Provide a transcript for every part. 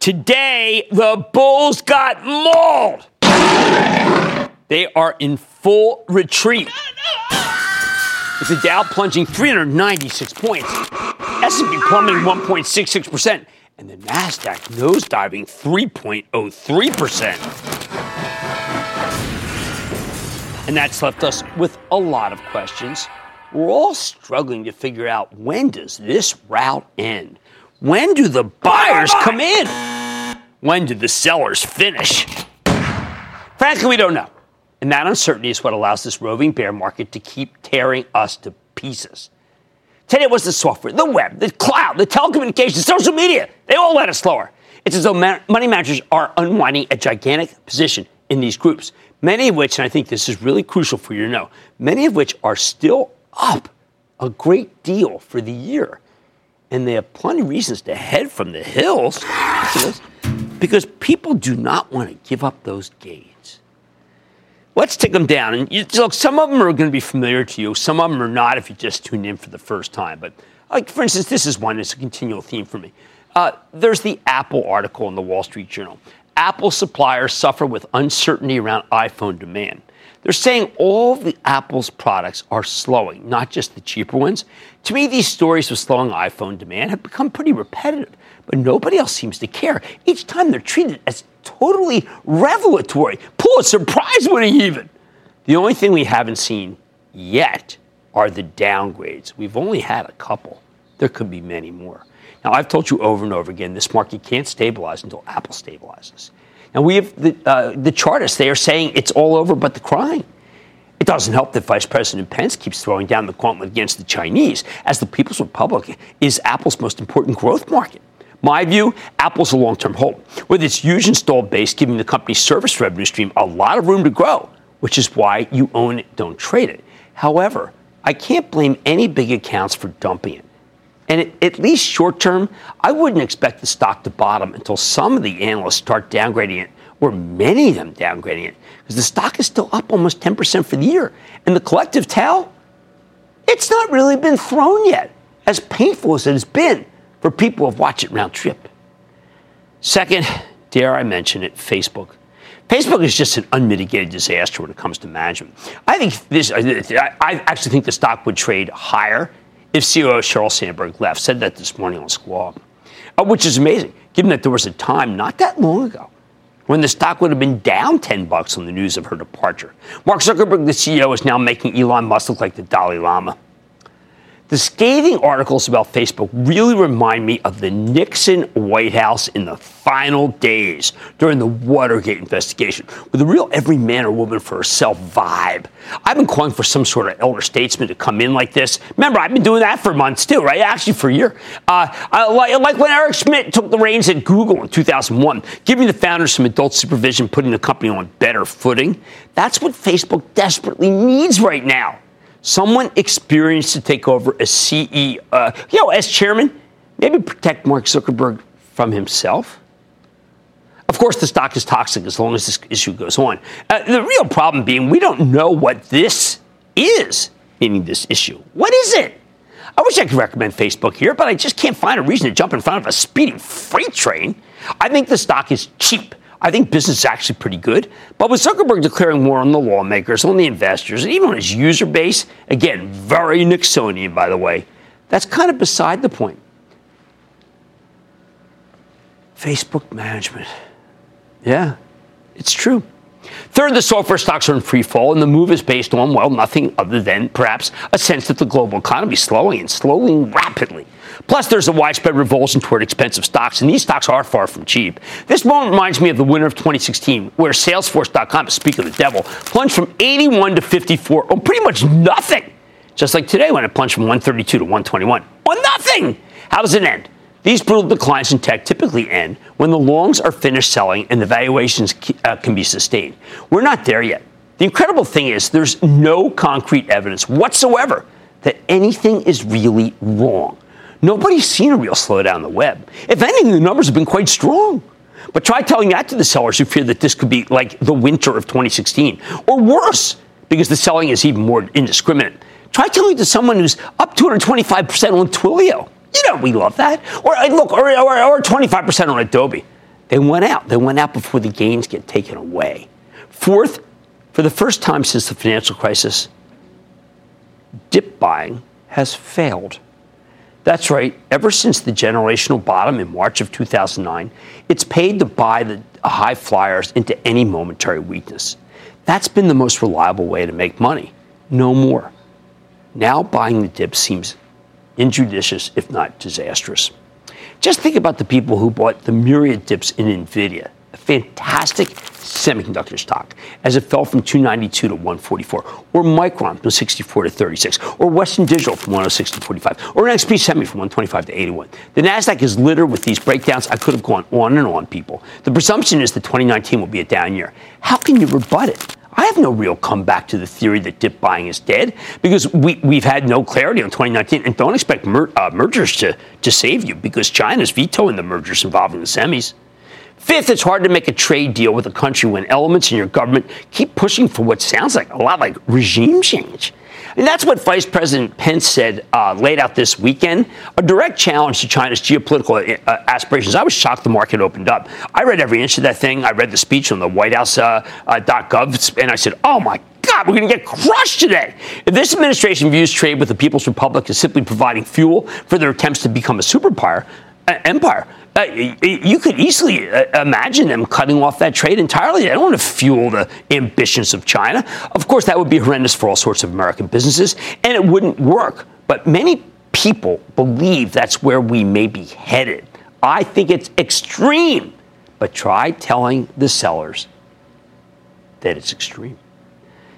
Today, the Bulls got mauled. They are in full retreat. With the Dow plunging 396 points, S&P plummeting 1.66%, and the Nasdaq nosediving 3.03%. And that's left us with a lot of questions. We're all struggling to figure out when does this rout end? When do the buyers come in? When do the sellers finish? Frankly, we don't know. And that uncertainty is what allows this roving bear market to keep tearing us to pieces. Today was the software, the web, the cloud, the telecommunications, social media. They all let us lower. It's as though money managers are unwinding a gigantic position in these groups, many of which, and I think this is really crucial for you to know, many of which are still up a great deal for the year. And they have plenty of reasons to head from the hills because people do not want to give up those gains. Let's take them down. And you, look, some of them are going to be familiar to you. Some of them are not if you just tuned in for the first time. But, like, for instance, this is one that's a continual theme for me. Uh, there's the Apple article in the Wall Street Journal. Apple suppliers suffer with uncertainty around iPhone demand. They're saying all the Apple's products are slowing, not just the cheaper ones. To me, these stories of slowing iPhone demand have become pretty repetitive, but nobody else seems to care. Each time they're treated as totally revelatory, Pulitzer Prize winning even. The only thing we haven't seen yet are the downgrades. We've only had a couple. There could be many more. Now, I've told you over and over again this market can't stabilize until Apple stabilizes. And we have the, uh, the chartists, they are saying it's all over but the crying. It doesn't help that Vice President Pence keeps throwing down the gauntlet against the Chinese, as the People's Republic is Apple's most important growth market. My view, Apple's a long term hold, with its huge installed base giving the company's service revenue stream a lot of room to grow, which is why you own it, don't trade it. However, I can't blame any big accounts for dumping it. And at least short term, I wouldn't expect the stock to bottom until some of the analysts start downgrading it, or many of them downgrading it, because the stock is still up almost 10% for the year. And the collective tell, it's not really been thrown yet, as painful as it has been for people who have watched it round trip. Second, dare I mention it, Facebook. Facebook is just an unmitigated disaster when it comes to management. I think this, I actually think the stock would trade higher if CEO Sheryl Sandberg left. Said that this morning on Squawk, uh, which is amazing, given that there was a time not that long ago when the stock would have been down 10 bucks on the news of her departure. Mark Zuckerberg, the CEO, is now making Elon Musk look like the Dalai Lama. The scathing articles about Facebook really remind me of the Nixon White House in the final days during the Watergate investigation, with a real every man or woman for herself vibe. I've been calling for some sort of elder statesman to come in like this. Remember, I've been doing that for months too, right? Actually, for a year. Uh, like, like, when Eric Schmidt took the reins at Google in 2001, giving the founders some adult supervision, putting the company on better footing. That's what Facebook desperately needs right now someone experienced to take over as CEO, uh, you know, as chairman, maybe protect Mark Zuckerberg from himself. Of course, the stock is toxic as long as this issue goes on. Uh, the real problem being we don't know what this is, meaning this issue. What is it? I wish I could recommend Facebook here, but I just can't find a reason to jump in front of a speeding freight train. I think the stock is cheap. I think business is actually pretty good. But with Zuckerberg declaring war on the lawmakers, on the investors, and even on his user base, again, very Nixonian, by the way, that's kind of beside the point. Facebook management. Yeah, it's true. Third, the software stocks are in free fall, and the move is based on, well, nothing other than perhaps a sense that the global economy is slowing and slowing rapidly. Plus, there's a widespread revulsion toward expensive stocks, and these stocks are far from cheap. This moment reminds me of the winter of 2016, where Salesforce.com, speak of the devil, plunged from 81 to 54 on pretty much nothing. Just like today when it plunged from 132 to 121 on nothing. How does it end? These brutal declines in tech typically end when the longs are finished selling and the valuations uh, can be sustained. We're not there yet. The incredible thing is, there's no concrete evidence whatsoever that anything is really wrong. Nobody's seen a real slowdown in the web. If anything, the numbers have been quite strong. But try telling that to the sellers who fear that this could be like the winter of 2016 or worse, because the selling is even more indiscriminate. Try telling it to someone who's up 225% on Twilio. You know, we love that. Or uh, look, or, or, or 25% on Adobe. They went out. They went out before the gains get taken away. Fourth, for the first time since the financial crisis, dip buying has failed. That's right. Ever since the generational bottom in March of 2009, it's paid to buy the high flyers into any momentary weakness. That's been the most reliable way to make money. No more. Now buying the dip seems injudicious, if not disastrous. Just think about the people who bought the myriad dips in NVIDIA, fantastic semiconductor stock as it fell from 292 to 144, or Micron from 64 to 36, or Western Digital from 106 to 45, or NXP Semi from 125 to 81. The NASDAQ is littered with these breakdowns. I could have gone on and on, people. The presumption is that 2019 will be a down year. How can you rebut it? I have no real comeback to the theory that dip buying is dead because we, we've had no clarity on 2019 and don't expect mer- uh, mergers to, to save you because China's vetoing the mergers involving the semis. Fifth, it's hard to make a trade deal with a country when elements in your government keep pushing for what sounds like a lot like regime change. And that's what Vice President Pence said, uh, laid out this weekend. A direct challenge to China's geopolitical uh, aspirations. I was shocked the market opened up. I read every inch of that thing. I read the speech on the White House uh, uh and I said, "Oh my God, we're going to get crushed today. If this administration views trade with the People's Republic as simply providing fuel for their attempts to become a superpower, uh, empire, uh, you could easily uh, imagine them cutting off that trade entirely. They don't want to fuel the ambitions of China. Of course, that would be horrendous for all sorts of American businesses, and it wouldn't work. But many people believe that's where we may be headed. I think it's extreme, but try telling the sellers that it's extreme.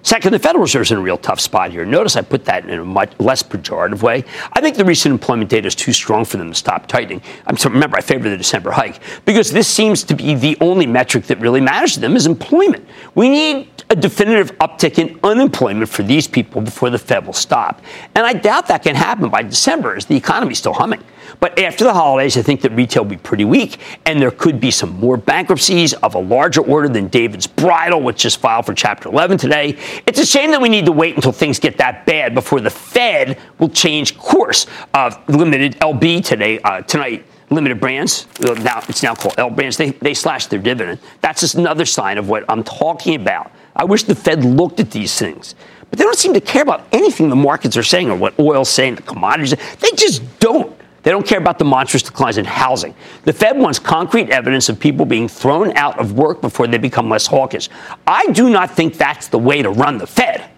Second, the Federal Reserve is in a real tough spot here. Notice I put that in a much less pejorative way. I think the recent employment data is too strong for them to stop tightening. I'm so remember I favor the December hike because this seems to be the only metric that really matters to them is employment. We need a definitive uptick in unemployment for these people before the Fed will stop. And I doubt that can happen by December as the economy is still humming. But after the holidays, I think that retail will be pretty weak, and there could be some more bankruptcies of a larger order than David's Bridal, which just filed for Chapter 11 today. It's a shame that we need to wait until things get that bad before the Fed will change course. of limited LB today, uh, tonight limited brands. Now it's now called L brands. They they slashed their dividend. That's just another sign of what I'm talking about. I wish the Fed looked at these things, but they don't seem to care about anything the markets are saying or what oil's saying, the commodities. They just don't. They don't care about the monstrous declines in housing. The Fed wants concrete evidence of people being thrown out of work before they become less hawkish. I do not think that's the way to run the Fed,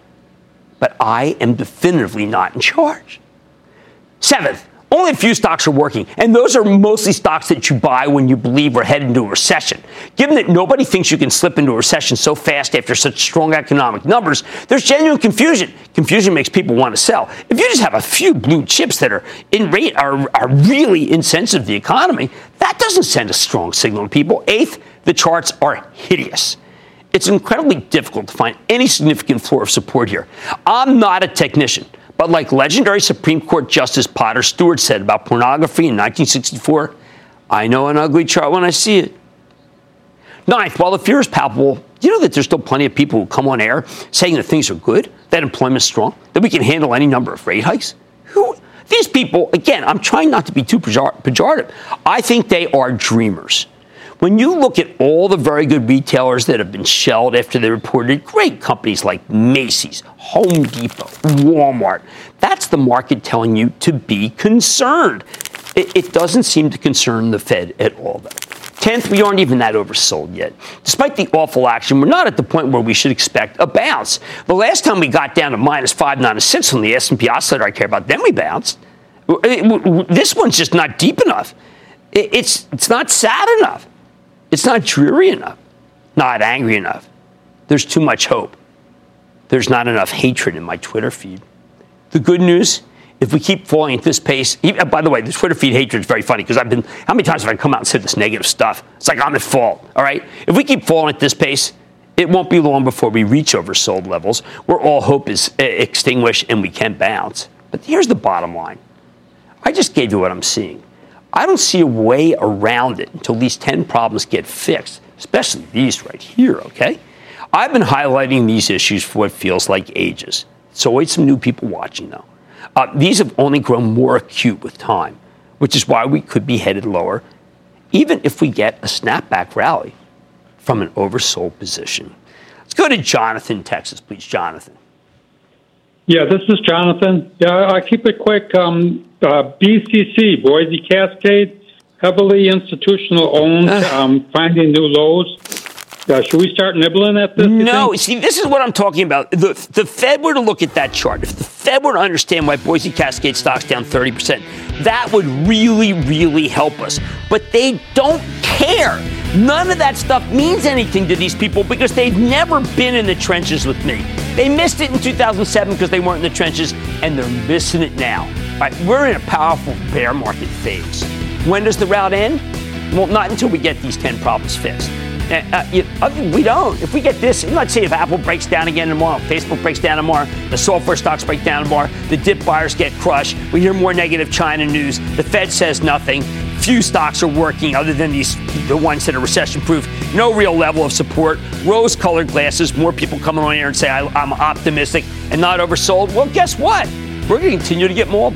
but I am definitively not in charge. Seventh, only a few stocks are working, and those are mostly stocks that you buy when you believe we're headed into a recession. Given that nobody thinks you can slip into a recession so fast after such strong economic numbers, there's genuine confusion. Confusion makes people want to sell. If you just have a few blue chips that are in rate are, are really insensitive to the economy, that doesn't send a strong signal to people. Eighth, the charts are hideous. It's incredibly difficult to find any significant floor of support here. I'm not a technician. But like legendary Supreme Court Justice Potter Stewart said about pornography in 1964, I know an ugly chart when I see it. Ninth, while the fear is palpable, you know that there's still plenty of people who come on air saying that things are good, that employment's strong, that we can handle any number of rate hikes. Who? These people, again, I'm trying not to be too pejorative. I think they are dreamers. When you look at all the very good retailers that have been shelled after they reported, great companies like Macy's, Home Depot, Walmart, that's the market telling you to be concerned. It, it doesn't seem to concern the Fed at all, though. Tenth, we aren't even that oversold yet. Despite the awful action, we're not at the point where we should expect a bounce. The last time we got down to minus five, nine, six on the S&P oscillator I care about, then we bounced. This one's just not deep enough. It's, it's not sad enough. It's not dreary enough, not angry enough. There's too much hope. There's not enough hatred in my Twitter feed. The good news if we keep falling at this pace, even, by the way, the Twitter feed hatred is very funny because I've been, how many times have I come out and said this negative stuff? It's like I'm at fault, all right? If we keep falling at this pace, it won't be long before we reach oversold levels where all hope is uh, extinguished and we can bounce. But here's the bottom line I just gave you what I'm seeing. I don't see a way around it until these 10 problems get fixed, especially these right here, okay? I've been highlighting these issues for what feels like ages. It's always some new people watching, though. Uh, these have only grown more acute with time, which is why we could be headed lower, even if we get a snapback rally from an oversold position. Let's go to Jonathan, Texas, please, Jonathan. Yeah, this is Jonathan. Yeah, I keep it quick. Um, uh, BCC, Boise Cascade, heavily institutional owned, um, finding new lows. Uh, should we start nibbling at this? No, see, this is what I'm talking about. The, the Fed were to look at that chart, if the Fed were to understand why Boise Cascade stock's down 30%, that would really, really help us. But they don't care. None of that stuff means anything to these people because they've never been in the trenches with me. They missed it in 2007 because they weren't in the trenches, and they're missing it now. Right, we're in a powerful bear market phase. When does the rout end? Well, not until we get these 10 problems fixed. Uh, uh, we don't. If we get this, let's say if Apple breaks down again tomorrow, Facebook breaks down tomorrow, the software stocks break down tomorrow, the dip buyers get crushed, we hear more negative China news, the Fed says nothing, few stocks are working other than these the ones that are recession proof. No real level of support. Rose colored glasses. More people coming on here and say I, am optimistic and not oversold. Well, guess what? We're going to continue to get more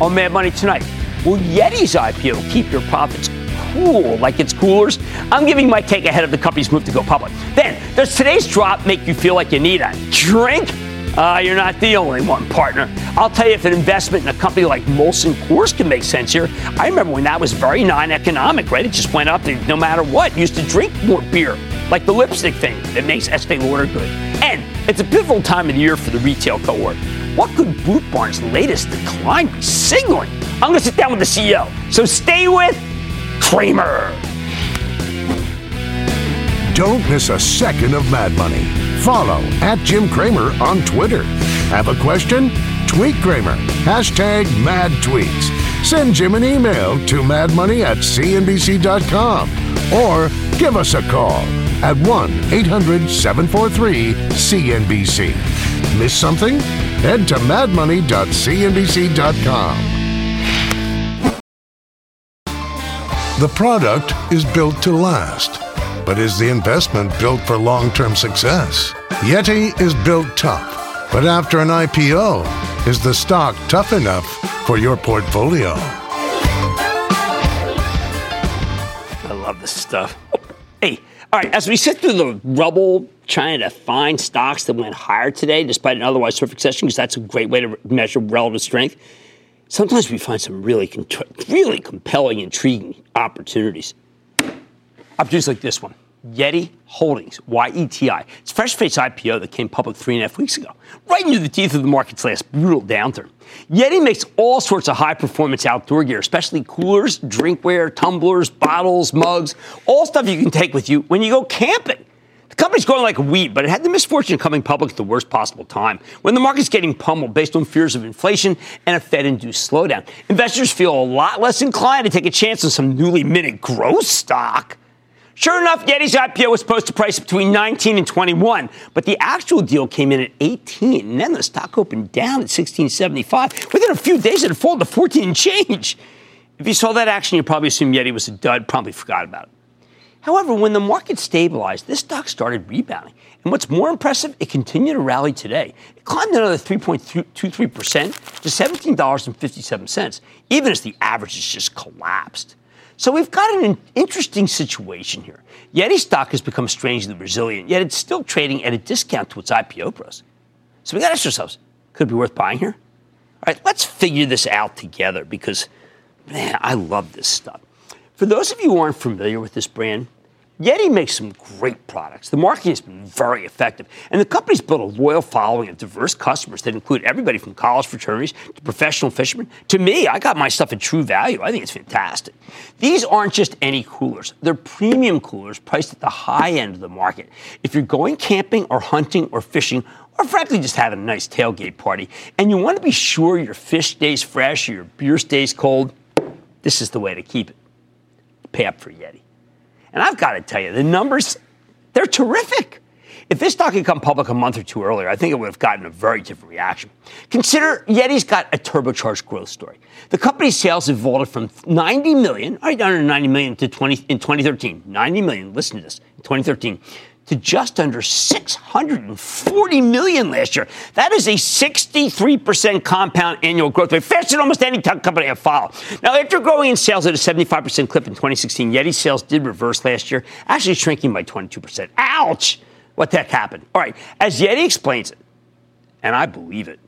on Mad Money tonight. Will Yeti's IPO keep your profits cool like it's coolers? I'm giving my take ahead of the company's move to go public. Then, does today's drop make you feel like you need a drink? Uh, you're not the only one, partner. I'll tell you if an investment in a company like Molson Coors can make sense here. I remember when that was very non-economic, right? It just went up no matter what. Used to drink more beer, like the lipstick thing that makes Estee Lauder good. And it's a pivotal time of the year for the retail cohort. What could Boot Barn's latest decline be signaling? I'm going to sit down with the CEO. So stay with Cramer. Don't miss a second of Mad Money. Follow at Jim Cramer on Twitter. Have a question? Tweet Cramer. Hashtag mad tweets. Send Jim an email to madmoney at cnbc.com or give us a call at 1 800 743 CNBC. Miss something? Head to madmoney.cnbc.com. The product is built to last, but is the investment built for long term success? Yeti is built tough, but after an IPO, is the stock tough enough for your portfolio? I love this stuff. Hey, all right, as we sit through the rubble trying to find stocks that went higher today, despite an otherwise terrific session, because that's a great way to measure relative strength sometimes we find some really, really compelling, intriguing opportunities. Opportunities like this one. Yeti Holdings, YETI. It's fresh face IPO that came public three and a half weeks ago, right into the teeth of the market's last brutal downturn. Yeti makes all sorts of high performance outdoor gear, especially coolers, drinkware, tumblers, bottles, mugs, all stuff you can take with you when you go camping. The company's growing like weed, but it had the misfortune of coming public at the worst possible time, when the market's getting pummeled based on fears of inflation and a Fed-induced slowdown. Investors feel a lot less inclined to take a chance on some newly minted growth stock. Sure enough, Yeti's IPO was supposed to price between 19 and 21, but the actual deal came in at 18, and then the stock opened down at 16.75. Within a few days, it had fallen to 14 and change. If you saw that action, you probably assumed Yeti was a dud, probably forgot about it. However, when the market stabilized, this stock started rebounding. And what's more impressive, it continued to rally today. It climbed another 3.23% to $17.57, even as the averages just collapsed. So we've got an interesting situation here. Yeti stock has become strangely resilient, yet it's still trading at a discount to its IPO price. So we got to ask ourselves, could it be worth buying here? All right, let's figure this out together because, man, I love this stuff. For those of you who aren't familiar with this brand, Yeti makes some great products. The marketing has been very effective, and the company's built a loyal following of diverse customers that include everybody from college fraternities to professional fishermen. To me, I got my stuff at true value. I think it's fantastic. These aren't just any coolers, they're premium coolers priced at the high end of the market. If you're going camping or hunting or fishing, or frankly just having a nice tailgate party, and you want to be sure your fish stays fresh or your beer stays cold, this is the way to keep it. Pay up for Yeti. And I've got to tell you, the numbers, they're terrific. If this stock had come public a month or two earlier, I think it would have gotten a very different reaction. Consider Yeti's got a turbocharged growth story. The company's sales have vaulted from 90 million, right under 90 million to 20 in 2013. 90 million, listen to this, in 2013 to just under 640 million last year. That is a 63% compound annual growth rate, faster than almost any tech company I follow. Now, after growing in sales at a 75% clip in 2016, Yeti sales did reverse last year, actually shrinking by 22%. Ouch! What the heck happened? All right, as Yeti explains it, and I believe it,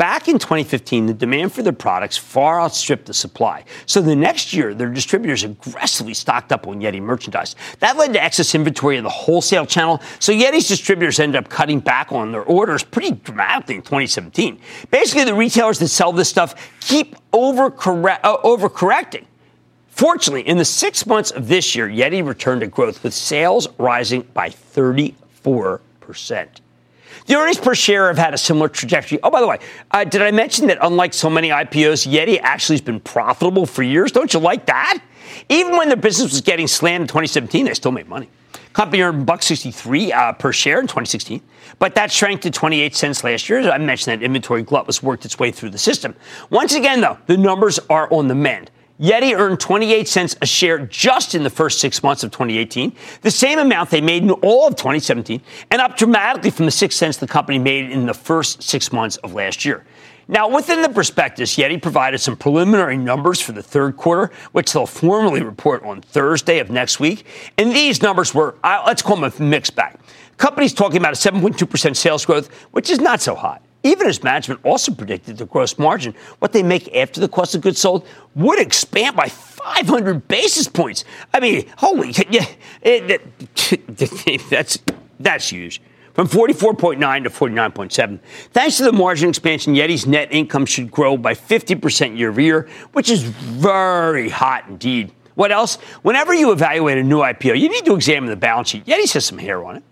Back in 2015, the demand for their products far outstripped the supply. So the next year, their distributors aggressively stocked up on Yeti merchandise. That led to excess inventory in the wholesale channel. So Yeti's distributors ended up cutting back on their orders pretty dramatically in 2017. Basically, the retailers that sell this stuff keep overcorrect, uh, overcorrecting. Fortunately, in the six months of this year, Yeti returned to growth with sales rising by 34 percent. The earnings per share have had a similar trajectory. Oh, by the way, uh, did I mention that unlike so many IPOs, Yeti actually has been profitable for years? Don't you like that? Even when their business was getting slammed in 2017, they still made money. Company earned buck 63 uh, per share in 2016, but that shrank to 28 cents last year. I mentioned that inventory glut was worked its way through the system. Once again, though, the numbers are on the mend. Yeti earned 28 cents a share just in the first six months of 2018, the same amount they made in all of 2017, and up dramatically from the six cents the company made in the first six months of last year. Now, within the prospectus, Yeti provided some preliminary numbers for the third quarter, which they'll formally report on Thursday of next week. And these numbers were, uh, let's call them a mixed bag. Company's talking about a 7.2% sales growth, which is not so hot. Even as management also predicted the gross margin, what they make after the cost of goods sold, would expand by 500 basis points. I mean, holy, yeah, it, it, that's that's huge. From 44.9 to 49.7. Thanks to the margin expansion, Yeti's net income should grow by 50% year over year, which is very hot indeed. What else? Whenever you evaluate a new IPO, you need to examine the balance sheet. Yeti has some hair on it.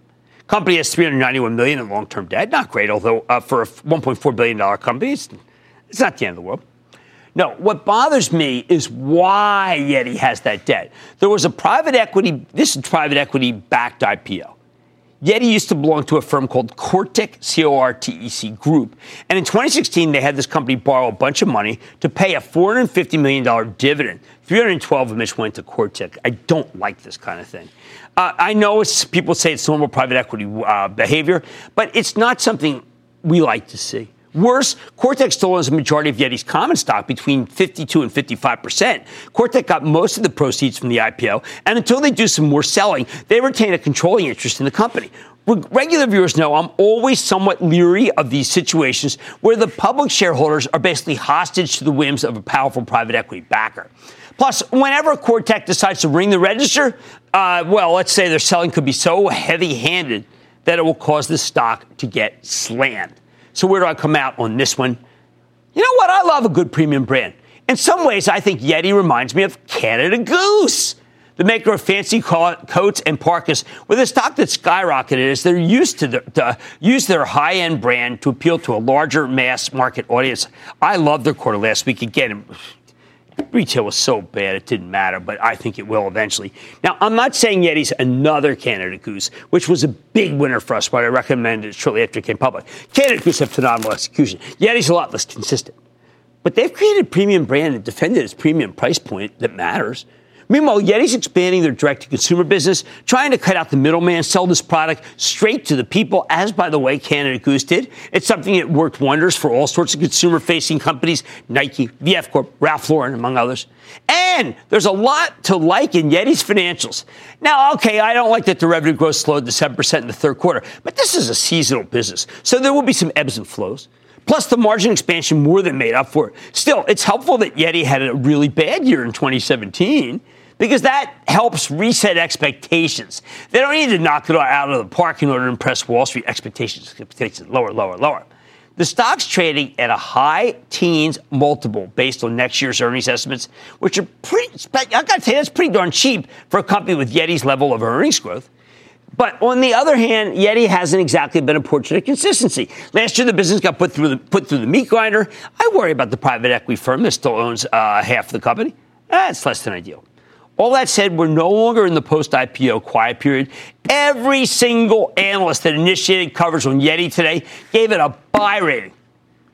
Company has 391 million in long-term debt. Not great, although uh, for a 1.4 billion dollar company, it's, it's not the end of the world. No, what bothers me is why Yeti has that debt. There was a private equity, this is private equity backed IPO. Yeti used to belong to a firm called Cortec, C O R T E C Group. And in 2016, they had this company borrow a bunch of money to pay a $450 million dividend, 312 of which went to Cortec. I don't like this kind of thing. Uh, I know people say it's normal private equity uh, behavior, but it's not something we like to see. Worse, Cortec still owns a majority of Yeti's common stock between 52 and 55 percent. Cortec got most of the proceeds from the IPO, and until they do some more selling, they retain a controlling interest in the company. Regular viewers know I'm always somewhat leery of these situations where the public shareholders are basically hostage to the whims of a powerful private equity backer. Plus, whenever Cortec decides to ring the register, uh, well, let's say their selling could be so heavy handed that it will cause the stock to get slammed. So, where do I come out on this one? You know what? I love a good premium brand. In some ways, I think Yeti reminds me of Canada Goose, the maker of fancy coats and parkas, with a stock that skyrocketed as they're used to, the, to use their high end brand to appeal to a larger mass market audience. I loved their quarter last week. Again, retail was so bad it didn't matter, but I think it will eventually. Now, I'm not saying Yeti's another Canada Goose, which was a big winner for us, but I recommended it shortly after it came public. Canada Goose have phenomenal execution. Yeti's a lot less consistent. But they've created a premium brand and defended its premium price point that matters. Meanwhile, Yeti's expanding their direct to consumer business, trying to cut out the middleman, sell this product straight to the people, as by the way, Canada Goose did. It's something that worked wonders for all sorts of consumer facing companies Nike, VF Corp, Ralph Lauren, among others. And there's a lot to like in Yeti's financials. Now, okay, I don't like that the revenue growth slowed to 7% in the third quarter, but this is a seasonal business, so there will be some ebbs and flows. Plus, the margin expansion more than made up for it. Still, it's helpful that Yeti had a really bad year in 2017 because that helps reset expectations. They don't need to knock it out of the park in order to impress Wall Street expectations. Expectations lower, lower, lower. The stock's trading at a high teens multiple based on next year's earnings estimates, which are pretty, I gotta tell you, that's pretty darn cheap for a company with Yeti's level of earnings growth. But on the other hand, Yeti hasn't exactly been a portrait of consistency. Last year, the business got put through the, put through the meat grinder. I worry about the private equity firm that still owns uh, half the company. That's less than ideal. All that said, we're no longer in the post IPO quiet period. Every single analyst that initiated coverage on Yeti today gave it a buy rating.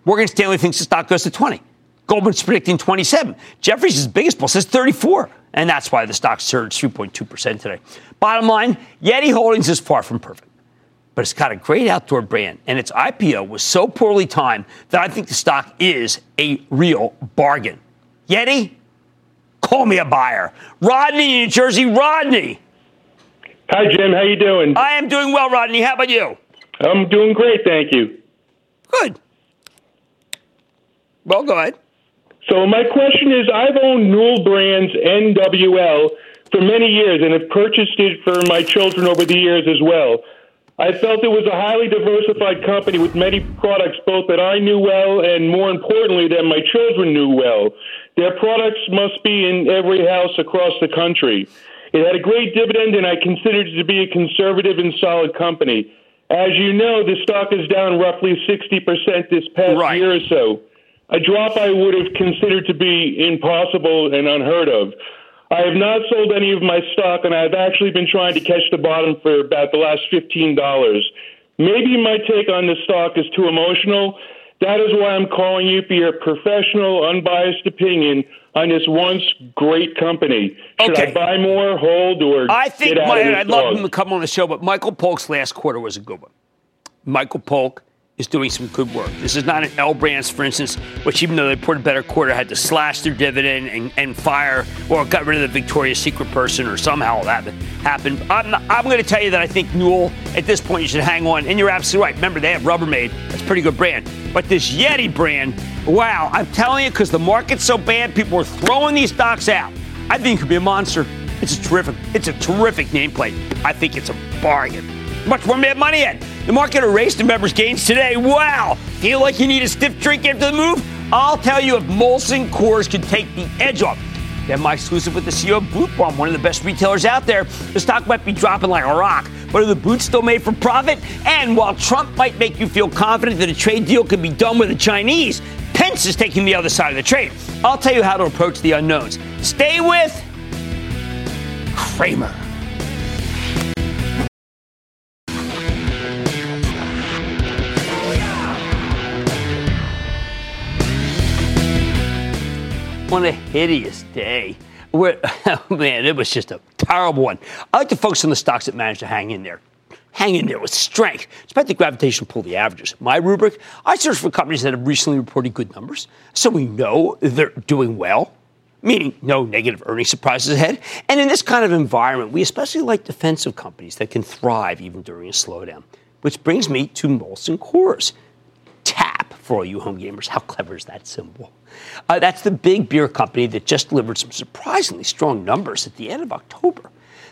Morgan Stanley thinks the stock goes to 20. Goldman's predicting 27. Jefferies' biggest bull says 34. And that's why the stock surged 3.2% today. Bottom line Yeti Holdings is far from perfect, but it's got a great outdoor brand, and its IPO was so poorly timed that I think the stock is a real bargain. Yeti, call me a buyer. Rodney, New Jersey, Rodney. Hi, Jim. How you doing? I am doing well, Rodney. How about you? I'm doing great, thank you. Good. Well, go ahead. So my question is, I've owned Newell Brands NWL for many years and have purchased it for my children over the years as well. I felt it was a highly diversified company with many products both that I knew well and more importantly that my children knew well. Their products must be in every house across the country. It had a great dividend and I considered it to be a conservative and solid company. As you know, the stock is down roughly 60% this past Right. year or so. A drop I would have considered to be impossible and unheard of. I have not sold any of my stock, and I've actually been trying to catch the bottom for about the last $15. Maybe my take on the stock is too emotional. That is why I'm calling you for your professional, unbiased opinion on this once great company. Should Okay. I buy more, hold, or I think get out my, I'd love him to come on the show, but Michael Polk's last quarter was a good one. Michael Polk is doing some good work. This is not an L Brands, for instance, which even though they reported a better quarter, had to slash their dividend and, and fire or got rid of the Victoria's Secret person or somehow that happened. I'm, I'm going to tell you that I think Newell, at this point, you should hang on. And you're absolutely right. Remember, they have Rubbermaid. That's a pretty good brand. But this Yeti brand, wow, I'm telling you, because the market's so bad, people are throwing these stocks out. I think it could be a monster. It's a terrific, it's a terrific nameplate. I think it's a bargain. Much more mad money in. The market erased the members' gains today. Wow. Feel like you need a stiff drink after the move? I'll tell you if Molson Coors could take the edge off. Then my exclusive with the CEO of Boot Barn, one of the best retailers out there. The stock might be dropping like a rock, but are the boots still made for profit? And while Trump might make you feel confident that a trade deal could be done with the Chinese, Pence is taking the other side of the trade. I'll tell you how to approach the unknowns. Stay with Cramer. On a hideous day. Oh man, it was just a terrible one. I like to focus on the stocks that managed to hang in there. Hang in there with strength, despite the gravitational pull of the averages. My rubric, I search for companies that have recently reported good numbers, so we know they're doing well, meaning no negative earnings surprises ahead. And in this kind of environment, we especially like defensive companies that can thrive even during a slowdown. Which brings me to Molson Coors. TAP for all you home gamers. How clever is that symbol? Uh, that's the big beer company that just delivered some surprisingly strong numbers at the end of October.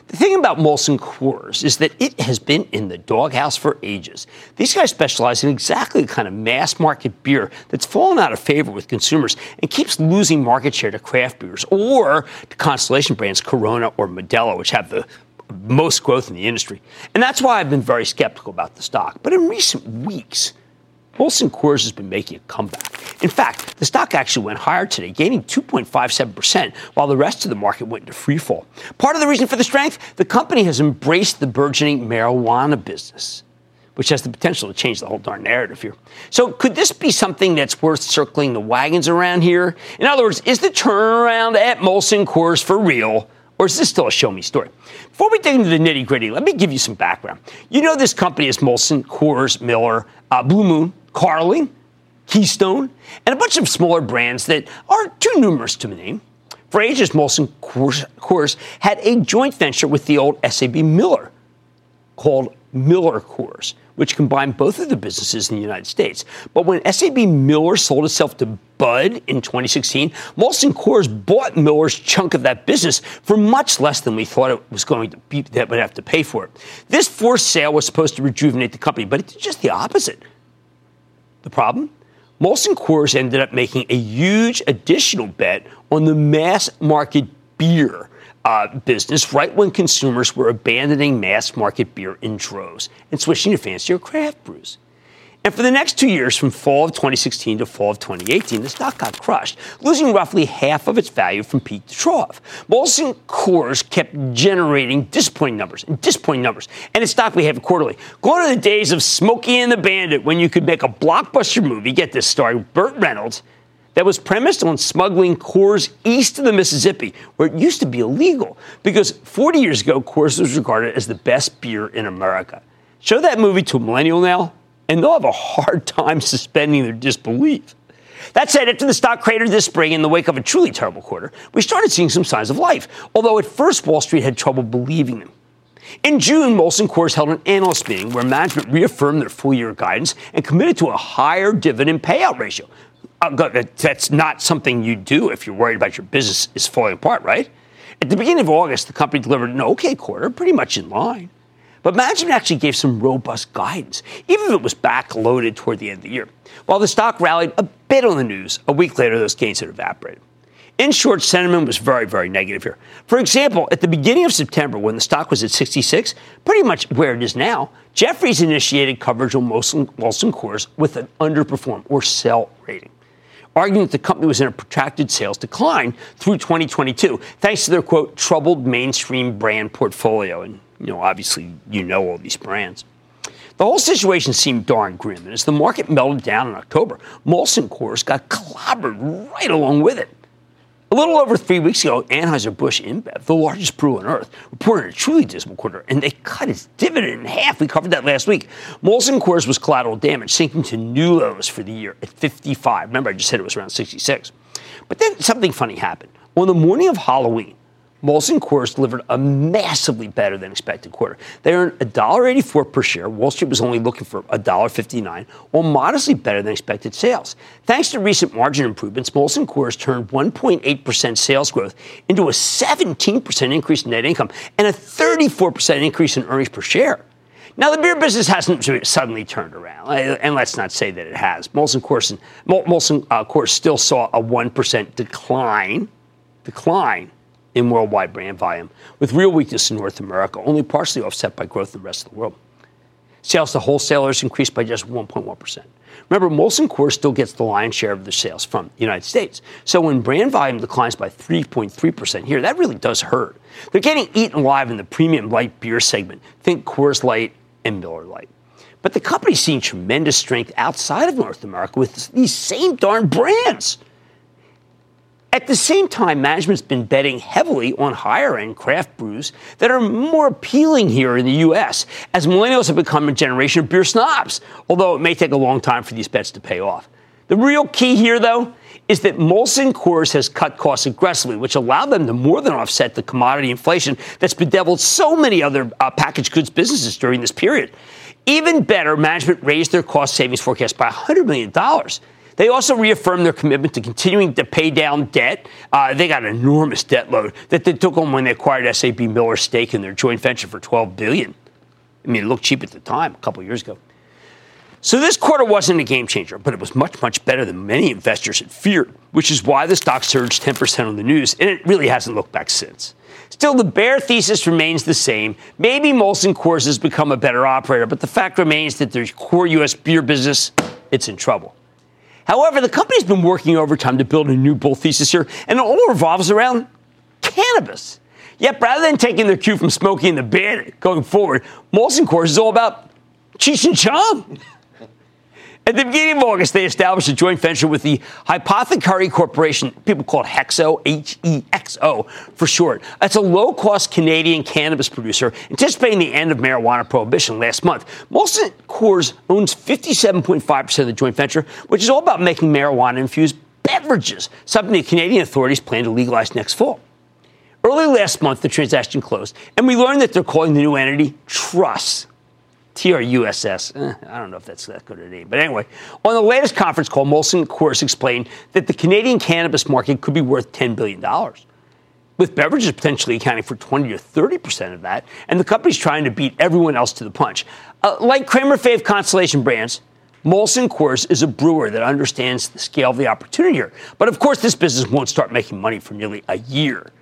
The thing about Molson Coors is that it has been in the doghouse for ages. These guys specialize in exactly the kind of mass market beer that's fallen out of favor with consumers and keeps losing market share to craft beers or to constellation brands Corona or Modelo, which have the most growth in the industry. And that's why I've been very skeptical about the stock. But in recent weeks, Molson Coors has been making a comeback. In fact, the stock actually went higher today, gaining 2.57%, while the rest of the market went into free fall. Part of the reason for the strength, the company has embraced the burgeoning marijuana business, which has the potential to change the whole darn narrative here. So, could this be something that's worth circling the wagons around here? In other words, is the turnaround at Molson Coors for real? Or is this still a show me story? Before we dig into the nitty gritty, let me give you some background. You know this company is Molson, Coors, Miller, uh, Blue Moon, Carling, Keystone, and a bunch of smaller brands that are too numerous to name. For ages, Molson Coors, Coors had a joint venture with the old SAB Miller called Miller Coors, which combined both of the businesses in the United States. But when SAB Miller sold itself to Bud in 2016, Molson Coors bought Miller's chunk of that business for much less than we thought it was going to be that would have to pay for it. This forced sale was supposed to rejuvenate the company, but it did just the opposite. The problem? Molson Coors ended up making a huge additional bet on the mass market beer uh, business right when consumers were abandoning mass market beer in droves and switching to fancier craft brews. And for the next two years, from fall of 2016 to fall of 2018, the stock got crushed, losing roughly half of its value from peak to trough. Molson Coors kept generating disappointing numbers and disappointing numbers, and its stock behaved quarterly. Going to the days of Smokey and the Bandit when you could make a blockbuster movie, get this starring Burt Reynolds, that was premised on smuggling Coors east of the Mississippi, where it used to be illegal, because 40 years ago, Coors was regarded as the best beer in America. Show that movie to a millennial now, and they'll have a hard time suspending their disbelief. That said, after the stock cratered this spring in the wake of a truly terrible quarter, we started seeing some signs of life, although at first Wall Street had trouble believing them. In June, Molson Coors held an analyst meeting where management reaffirmed their full year guidance and committed to a higher dividend payout ratio. Uh, that's not something you do if you're worried about your business is falling apart, right? At the beginning of August, the company delivered an okay quarter, pretty much in line. But management actually gave some robust guidance, even if it was backloaded toward the end of the year. While the stock rallied a bit on the news, a week later, those gains had evaporated. In short, sentiment was very, very negative here. For example, at the beginning of September, when the stock was at 66, pretty much where it is now, Jefferies initiated coverage on Molson Coors with an underperform or sell rating arguing that the company was in a protracted sales decline through 2022, thanks to their quote troubled mainstream brand portfolio. And you know, obviously, you know all these brands. The whole situation seemed darn grim, and as the market melted down in October, Molson Coors got clobbered right along with it. A little over three weeks ago, Anheuser-Busch InBev, the largest brew on earth, reported a truly dismal quarter, and they cut its dividend in half. We covered that last week. Molson Coors was collateral damage, sinking to new lows for the year at 55. Remember, I just said it was around 66. But then something funny happened. On the morning of Halloween, Molson Coors delivered a massively better than expected quarter. They earned $1.84 per share. Wall Street was only looking for $1.59, while modestly better than expected sales. Thanks to recent margin improvements, Molson Coors turned 1.8% sales growth into a 17% increase in net income and a 34% increase in earnings per share. Now, the beer business hasn't suddenly turned around, and let's not say that it has. Molson Coors, Molson, uh, Coors still saw a 1% decline, decline in worldwide brand volume, with real weakness in North America, only partially offset by growth in the rest of the world. Sales to wholesalers increased by just 1.1%. Remember, Molson Coors still gets the lion's share of their sales from the United States. So when brand volume declines by 3.3% here, that really does hurt. They're getting eaten alive in the premium light beer segment. Think Coors Light and Miller Lite. But the company's seeing tremendous strength outside of North America with these same darn brands. At the same time, management's been betting heavily on higher end craft brews that are more appealing here in the U.S., as millennials have become a generation of beer snobs, although it may take a long time for these bets to pay off. The real key here, though, is that Molson Coors has cut costs aggressively, which allowed them to more than offset the commodity inflation that's bedeviled so many other uh, packaged goods businesses during this period. Even better, management raised their cost savings forecast by $100 million. They also reaffirmed their commitment to continuing to pay down debt. Uh, they got an enormous debt load that they took on when they acquired SAB Miller's stake in their joint venture for 12 billion. I mean, it looked cheap at the time, a couple years ago. So this quarter wasn't a game changer, but it was much, much better than many investors had feared, which is why the stock surged 10% on the news, and it really hasn't looked back since. Still, the bear thesis remains the same. Maybe Molson Coors has become a better operator, but the fact remains that their core U.S. beer business, it's in trouble. However, the company's been working overtime to build a new bull thesis here, and it all revolves around cannabis. Yet, rather than taking their cue from Smokey and the Bandit going forward, Molson Coors is all about Cheech and Chong. At the beginning of August, they established a joint venture with the Hydropothecary Corporation. People call it HEXO, H E X O for short. That's a low cost Canadian cannabis producer anticipating the end of marijuana prohibition last month. Molson Coors owns 57.5% of the joint venture, which is all about making marijuana infused beverages, something the Canadian authorities plan to legalize next fall. Early last month, the transaction closed, and we learned that they're calling the new entity Truss. TRUSS. Eh, I don't know if that's that good a name. But anyway, on the latest conference call, Molson Coors explained that the Canadian cannabis market could be worth $10 billion, with beverages potentially accounting for 20 to 30% of that. And the company's trying to beat everyone else to the punch. Uh, like Cramer Fave Constellation Brands, Molson Coors is a brewer that understands the scale of the opportunity here. But of course, this business won't start making money for nearly a year.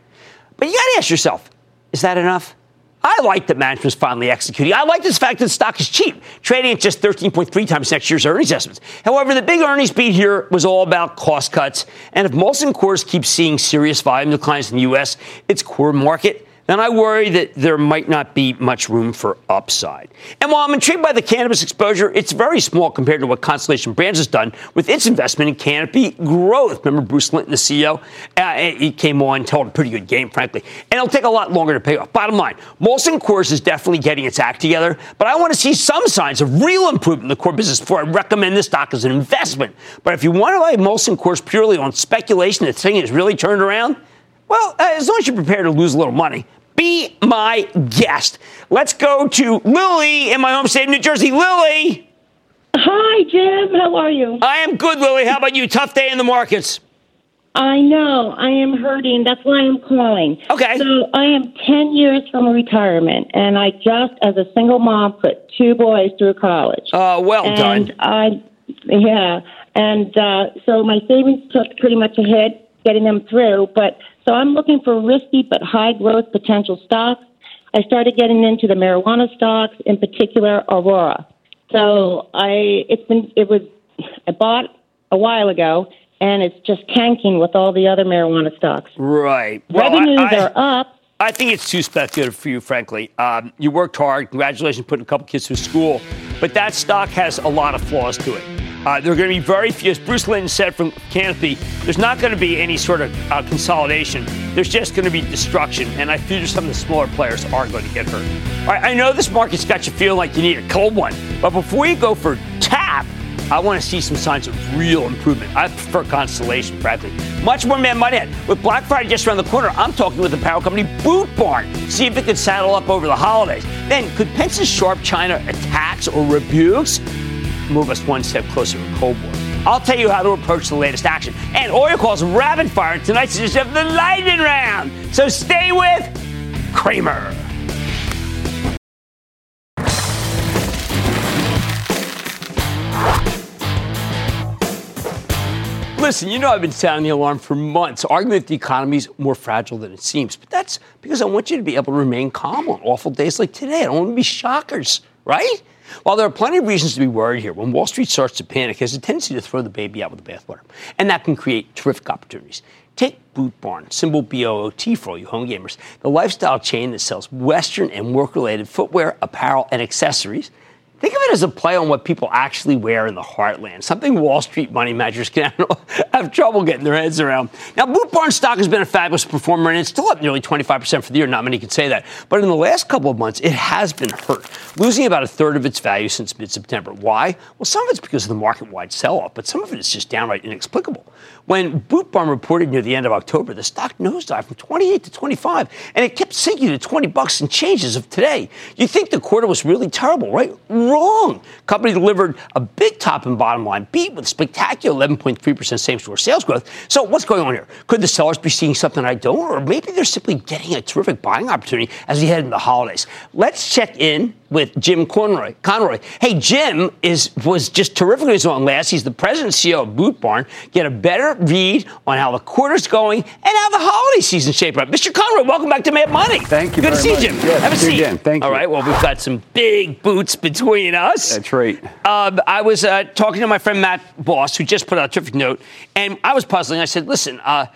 But you got to ask yourself, is that enough? I like that management's finally executing. I like this fact that the stock is cheap, trading at just 13.3 times next year's earnings estimates. However, the big earnings beat here was all about cost cuts. And if Molson Coors keeps seeing serious volume declines in the U.S., its core market then I worry that there might not be much room for upside. And while I'm intrigued by the cannabis exposure, it's very small compared to what Constellation Brands has done with its investment in Canopy Growth. Remember Bruce Linton, the CEO? Uh, he came on, told a pretty good game, frankly. And it'll take a lot longer to pay off. Bottom line, Molson Coors is definitely getting its act together, but I want to see some signs of real improvement in the core business before I recommend this stock as an investment. But if you want to buy Molson Coors purely on speculation that thing has really turned around, well, uh, as long as you're prepared to lose a little money, be my guest. Let's go to Lily in my home state of New Jersey. Lily. Hi, Jim. How are you? I am good, Lily. How about you? Tough day in the markets. I know. I am hurting. That's why I'm calling. Okay. So I am 10 years from retirement, and I just, as a single mom, put two boys through college. Uh, well and done. I, yeah. And uh, so my savings took pretty much a hit getting them through, but so I'm looking for risky but high growth potential stocks. I started getting into the marijuana stocks, in particular Aurora. So I, it's been, it was, I bought a while ago, and it's just tanking with all the other marijuana stocks. Right. Well, Revenues I, I, are up. I think it's too speculative for you, frankly. Um, you worked hard. Congratulations, putting a couple kids through school. But that stock has a lot of flaws to it. Uh, there are going to be very few, as Bruce Linton said from Canopy, there's not going to be any sort of uh, consolidation. There's just going to be destruction. And I fear some of the smaller players are going to get hurt. All right, I know this market's got you feeling like you need a cold one. But before you go for tap, I want to see some signs of real improvement. I prefer Constellation, frankly. Much more man add. With Black Friday just around the corner, I'm talking with the power company Boot Barn. See if it could saddle up over the holidays. Then, could Pence's sharp China attacks or rebukes move us one step closer to Cold War. I'll tell you how to approach the latest action. And Oil calls rapid fire tonight's edition of the Lightning Round. So stay with Cramer. Listen, you know I've been sounding the alarm for months, arguing that the economy is more fragile than it seems. But that's because I want you to be able to remain calm on awful days like today. I don't want to be shockers, right? While there are plenty of reasons to be worried here, when Wall Street starts to panic, has a tendency to throw the baby out with the bathwater. And that can create terrific opportunities. Take Boot Barn, symbol BOOT for all you home gamers, the lifestyle chain that sells Western and work related footwear, apparel, and accessories Think of it as a play on what people actually wear in the heartland, something Wall Street money managers can have trouble getting their heads around. Now, Boot Barn stock has been a fabulous performer, and it's still up nearly 25% for the year. Not many can say that. But in the last couple of months, it has been hurt, losing about a third of its value since mid September. Why? Well, some of it's because of the market wide sell off, but some of it is just downright inexplicable. When Boot Barn reported near the end of October, the stock nosedived from 28 to 25, and it kept sinking to 20 bucks and changes of today. You think the quarter was really terrible, right? Wrong. Company delivered a big top and bottom line beat with spectacular 11.3% same store sales growth. So what's going on here? Could the sellers be seeing something I don't? Or maybe they're simply getting a terrific buying opportunity as we head into the holidays. Let's check in with Jim Conroy. Conroy. Hey, Jim is was just terrific he was on last. He's the president and CEO of Boot Barn. Get a better read on how the quarter's going and how the holiday season shaped up. Mr. Conroy, welcome back to Mad Money. Thank you. Good to see much. you, Jim. Yes, Have a seat. Again. Thank you. All right. Well, we've got some big boots between us. That's right. Um, I was uh, talking to my friend Matt Boss, who just put out a terrific note, and I was puzzling. I said, "Listen." Uh,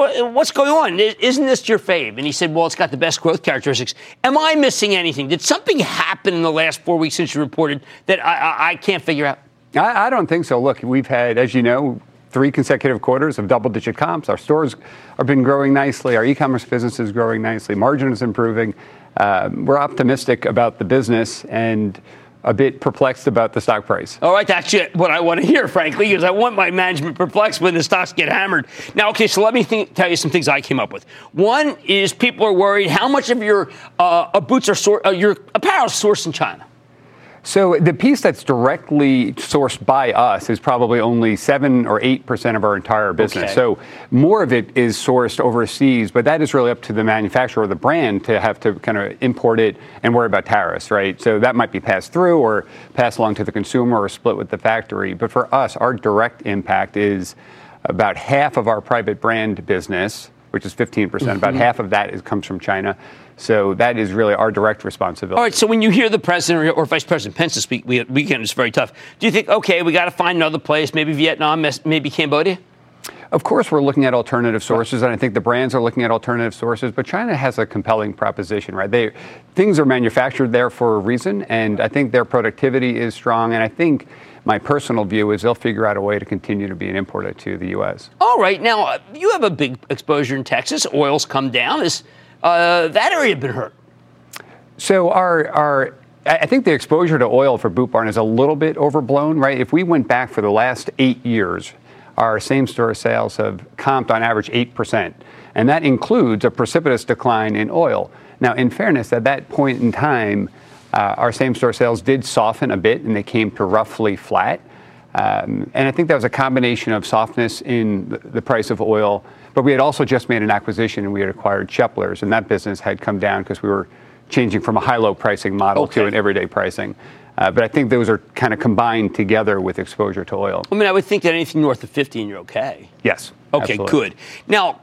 What's going on? Isn't this your fave? And he said, Well, it's got the best growth characteristics. Am I missing anything? Did something happen in the last four weeks since you reported that I, I, I can't figure out? I, I don't think so. Look, we've had, as you know, three consecutive quarters of double digit comps. Our stores have been growing nicely. Our e commerce business is growing nicely. Margin is improving. Um, we're optimistic about the business. And a bit perplexed about the stock price. All right, that's it. what I want to hear, frankly, because I want my management perplexed when the stocks get hammered. Now, okay, so let me think, tell you some things I came up with. One is people are worried how much of your uh, boots are sor- uh, your apparel sourced in China. So the piece that's directly sourced by us is probably only seven or eight percent of our entire business. Okay. So more of it is sourced overseas, but that is really up to the manufacturer or the brand to have to kind of import it and worry about tariffs, right? So that might be passed through or passed along to the consumer or split with the factory. But for us, our direct impact is about half of our private brand business which is 15%. percent About mm-hmm. half of that is, comes from China. So that is really our direct responsibility. All right. So when you hear the president or, Vice President Pence this week, weekend is very tough. Do you think, okay, we got to find another place, maybe Vietnam, maybe Cambodia? Of course, we're looking at alternative sources, and I think the brands are looking at alternative sources. But China has a compelling proposition, right? They things are manufactured there for a reason, and I think their productivity is strong. And I think my personal view is they'll figure out a way to continue to be an importer to the U.S. All right, now uh, you have a big exposure in Texas. Oil's come down. Is uh, that area had been hurt? So our our I think the exposure to oil for Boot Barn is a little bit overblown, right? If we went back for the last eight years, our same store sales have comped on average 8%. And that includes a precipitous decline in oil. Now, in fairness, at that point in time, uh, our same store sales did soften a bit and they came to roughly flat. Um, and I think that was a combination of softness in the, the price of oil, but we had also just made an acquisition and we had acquired Sheplers, and that business had come down because we were changing from a high low pricing model okay. to an everyday pricing. Uh, but I think those are kind of combined together with exposure to oil. I mean, I would think that anything north of 15, you're okay. Yes. Okay, absolutely. good. Now,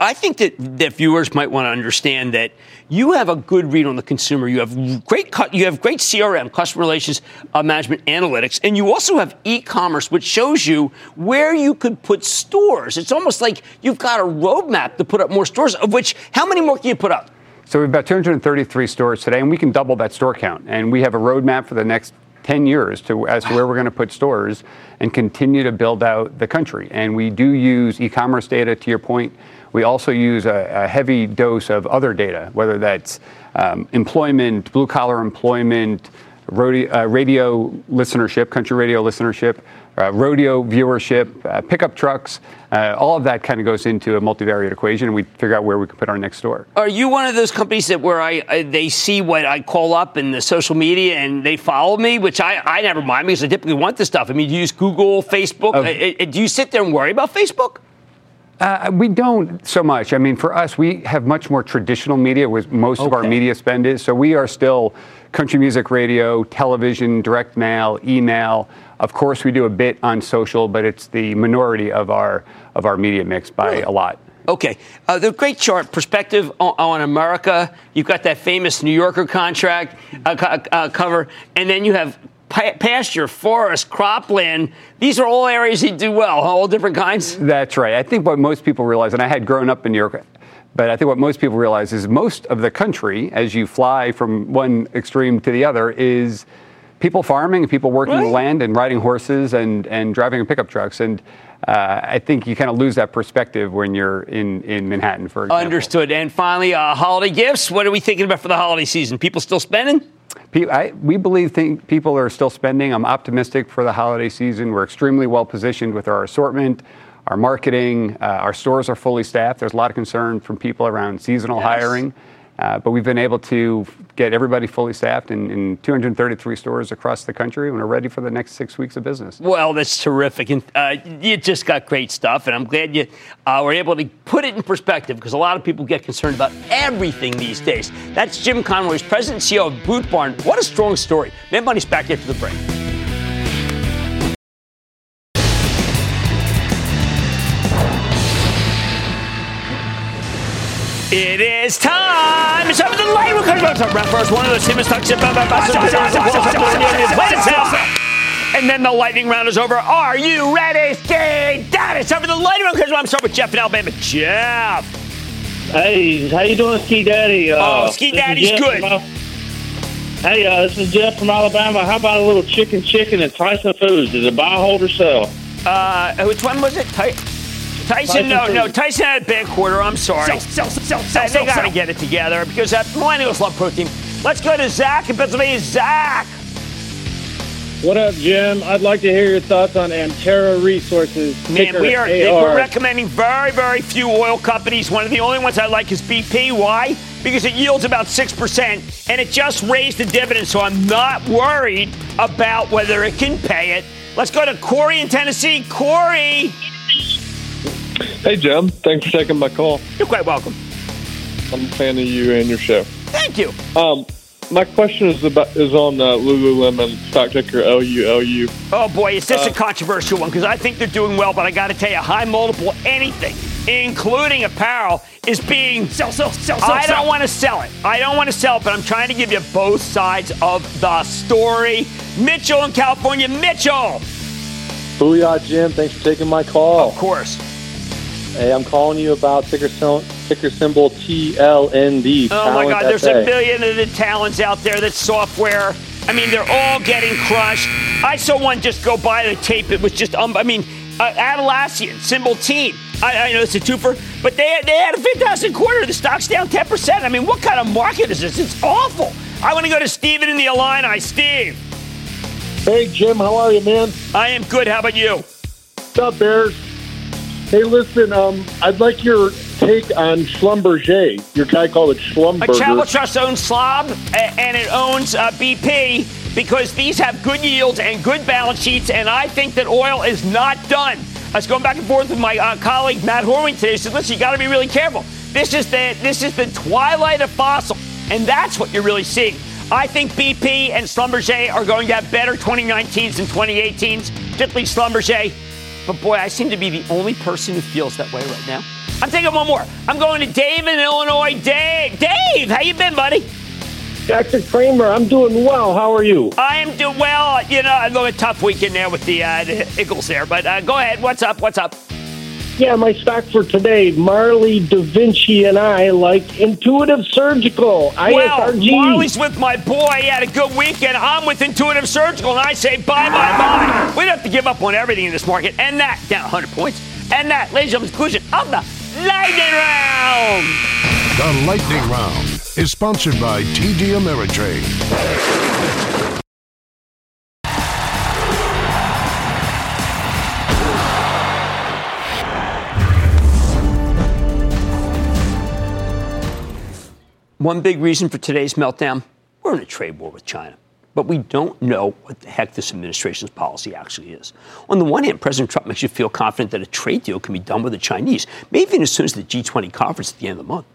I think that, that viewers might want to understand that you have a good read on the consumer. You have great you have great CRM, customer relations uh, management analytics, and you also have e-commerce, which shows you where you could put stores. It's almost like you've got a roadmap to put up more stores. Of which, how many more can you put up? So we have about 233 stores today, and we can double that store count. And we have a roadmap for the next 10 years to, as to where we're going to put stores and continue to build out the country. And we do use e-commerce data, to your point. We also use a, a heavy dose of other data, whether that's um, employment, blue collar employment, radio, uh, radio listenership, country radio listenership, uh, rodeo viewership, uh, pickup trucks. Uh, all of that kind of goes into a multivariate equation, and we figure out where we can put our next store. Are you one of those companies that where I, I they see what I call up in the social media and they follow me, which I, I never mind because I typically want this stuff. I mean, do you use Google, Facebook? Uh, do you sit there and worry about Facebook? Uh, we don't so much. I mean, for us, we have much more traditional media, where most okay. of our media spend is. So we are still country music radio, television, direct mail, email. Of course, we do a bit on social, but it's the minority of our of our media mix by really? a lot. Okay, uh, the great chart perspective on, on, America. You've got that famous New Yorker contract uh, uh, cover, and then you have pasture, forest, cropland. These are all areas you do well, all different kinds. That's right. I think what most people realize, and I had grown up in New York, but I think what most people realize is most of the country, as you fly from one extreme to the other, is people farming people working the land and riding horses and, and driving pickup trucks. And uh, I think you kind of lose that perspective when you're in, in Manhattan, for example. Understood. And finally, uh, holiday gifts. What are we thinking about for the holiday season? People still spending? I, we believe think people are still spending. I'm optimistic for the holiday season. We're extremely well positioned with our assortment, our marketing. Uh, our stores are fully staffed. There's a lot of concern from people around seasonal yes. hiring. Uh, but we've been able to get everybody fully staffed in, in, 233 stores across the country, and we're ready for the next six weeks of business. Well, that's terrific, and uh, you just got great stuff, and I'm glad you uh, were able to put it in perspective because a lot of people get concerned about everything these days. That's Jim Conroy's president and CEO of Boot Barn. What a strong story. Mad Money's back after the break. It is time. It's time for the light. We're going to round. One of those Simmons talks about and then the lightning round is over. Are you ready, Ski Daddy? It's time for the lightning round. Because I'm starting with Jeff in Alabama. Jeff. Hey, how you doing, Ski Daddy? Uh, oh, Ski Daddy's good. Hey, uh, this is Jeff from Alabama. How about a little chicken chicken at Tyson Foods? Is it buy, hold, or sell? Uh, which one was it? Ty- Tyson, no, no. Tyson had a bad quarter. I'm sorry. Sell, sell, sell, sell, They got to get it together because uh, millennials love protein. Let's go to Zach in Pennsylvania. Zach. What up, Jim? I'd like to hear your thoughts on Antero Resources. Man, we are we're recommending very, very few oil companies. One of the only ones I like is BP. Why? Because it yields about 6%, and it just raised the dividend, so I'm not worried about whether it can pay it. Let's go to Corey in Tennessee. Corey. Hey, Jim. Thanks for taking my call. You're quite welcome. I'm a fan of you and your show. Thank you. Um, my question is about is on uh, Lululemon stock ticker LULU. Oh boy, is this uh, a controversial one? Because I think they're doing well, but I got to tell you, high multiple anything including apparel, is being sell, sell, sell, sell. I sell. don't want to sell it. I don't want to sell it, but I'm trying to give you both sides of the story. Mitchell in California. Mitchell. Booyah, Jim. Thanks for taking my call. Of course. Hey, I'm calling you about ticker, symbol, ticker symbol TLND. Oh my God, there's FA. a million of the talents out there that's software. I mean, they're all getting crushed. I saw one just go by the tape. It was just, um, I mean, uh, Atlassian, symbol team. I, I know it's a twofer, but they, they had a fantastic quarter. The stock's down 10%. I mean, what kind of market is this? It's awful. I want to go to Steven in the Illini. Steve. Hey, Jim, how are you, man? I am good. How about you? What's up, Bears? Hey, listen, um, I'd like your take on Schlumberger. Your guy called it Schlumberger. A. Travel Trust owns Slob and it owns uh, BP because these have good yields and good balance sheets, and I think that oil is not done. I was going back and forth with my uh, colleague Matt Horwing today. He said, "Listen, you got to be really careful. This is the this is the twilight of fossil, and that's what you're really seeing." I think BP and Schlumberger are going to have better 2019s and 2018s, particularly Schlumberger. But boy, I seem to be the only person who feels that way right now. I'm taking one more. I'm going to Dave in Illinois. Dave, Dave, how you been, buddy? Dr. Cramer, I'm doing well. How are you? I am doing well. You know, I know a tough weekend there with the, uh, the Eagles there, but uh, go ahead. What's up? What's up? Yeah, my stock for today, Marley Da Vinci and I like Intuitive Surgical, Well, ISRG. Marley's with my boy. He had a good weekend. I'm with Intuitive Surgical, and I say bye, bye, bye. We don't have to give up on everything in this market. And that, down 100 points. And that, ladies and gentlemen, conclusion of the lightning round. The Lightning Round is sponsored by TD Ameritrade. One big reason for today's meltdown we're in a trade war with China. But we don't know what the heck this administration's policy actually is. On the one hand, President Trump makes you feel confident that a trade deal can be done with the Chinese, maybe even as soon as the G20 conference at the end of the month.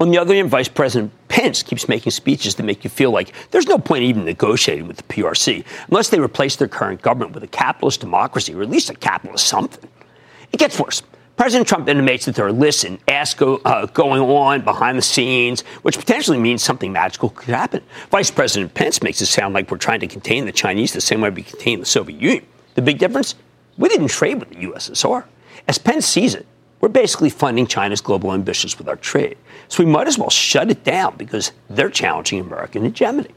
On the other hand, Vice President Pence keeps making speeches that make you feel like there's no point even negotiating with the PRC unless they replace their current government with a capitalist democracy or at least a capitalist something. It gets worse. President Trump intimates that there are lists and asks uh, going on behind the scenes, which potentially means something magical could happen. Vice President Pence makes it sound like we're trying to contain the Chinese the same way we contained the Soviet Union. The big difference? We didn't trade with the USSR. As Pence sees it, we're basically funding China's global ambitions with our trade. So we might as well shut it down because they're challenging American hegemony.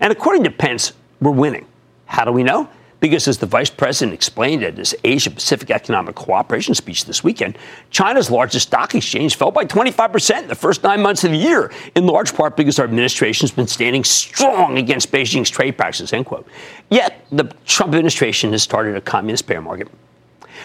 And according to Pence, we're winning. How do we know? Because as the vice president explained at his Asia Pacific Economic Cooperation speech this weekend, China's largest stock exchange fell by 25% in the first nine months of the year, in large part because our administration has been standing strong against Beijing's trade practices, end quote. Yet the Trump administration has started a communist bear market.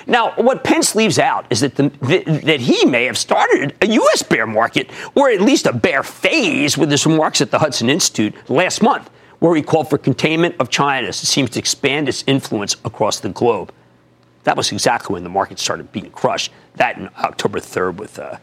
Now, what Pence leaves out is that, the, that, that he may have started a U.S. bear market, or at least a bear phase, with his remarks at the Hudson Institute last month, where he called for containment of China as it seems to expand its influence across the globe. That was exactly when the market started being crushed. That in October 3rd with uh,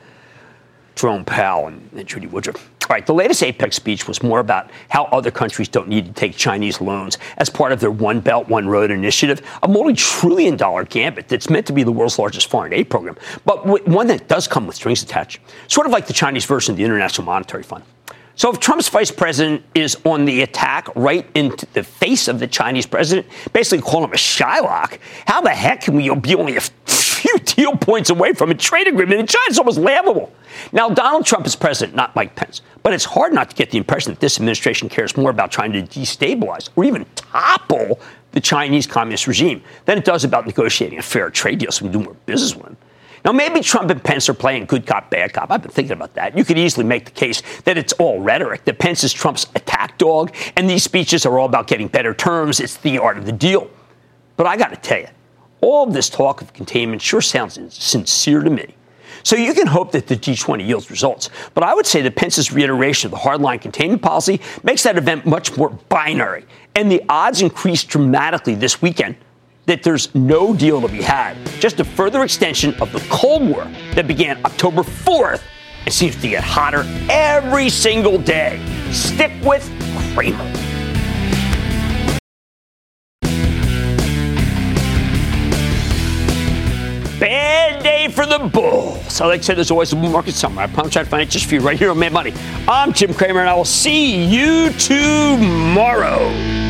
Jerome Powell and, and Judy Woodruff. All right, the latest APEC speech was more about how other countries don't need to take Chinese loans as part of their One Belt, One Road initiative, a multi trillion dollar gambit that's meant to be the world's largest foreign aid program, but one that does come with strings attached, sort of like the Chinese version of the International Monetary Fund. So if Trump's vice president is on the attack right into the face of the Chinese president, basically calling him a Shylock, how the heck can we be only a few deal points away from a trade agreement in China? It's almost laughable. Now, Donald Trump is president, not Mike Pence. But it's hard not to get the impression that this administration cares more about trying to destabilize or even topple the Chinese communist regime than it does about negotiating a fair trade deal so we can do more business with them. Now, maybe Trump and Pence are playing good cop, bad cop. I've been thinking about that. You could easily make the case that it's all rhetoric, that Pence is Trump's attack dog, and these speeches are all about getting better terms. It's the art of the deal. But I got to tell you, all of this talk of containment sure sounds sincere to me. So you can hope that the G20 yields results. But I would say that Pence's reiteration of the hardline containment policy makes that event much more binary. And the odds increase dramatically this weekend that there's no deal to be had. Just a further extension of the Cold War that began October 4th and seems to get hotter every single day. Stick with Cramer. bad day for the Bulls. I like to say there's always a bull market somewhere. I promise I'll find it just for you right here on Mad Money. I'm Jim Cramer, and I will see you tomorrow.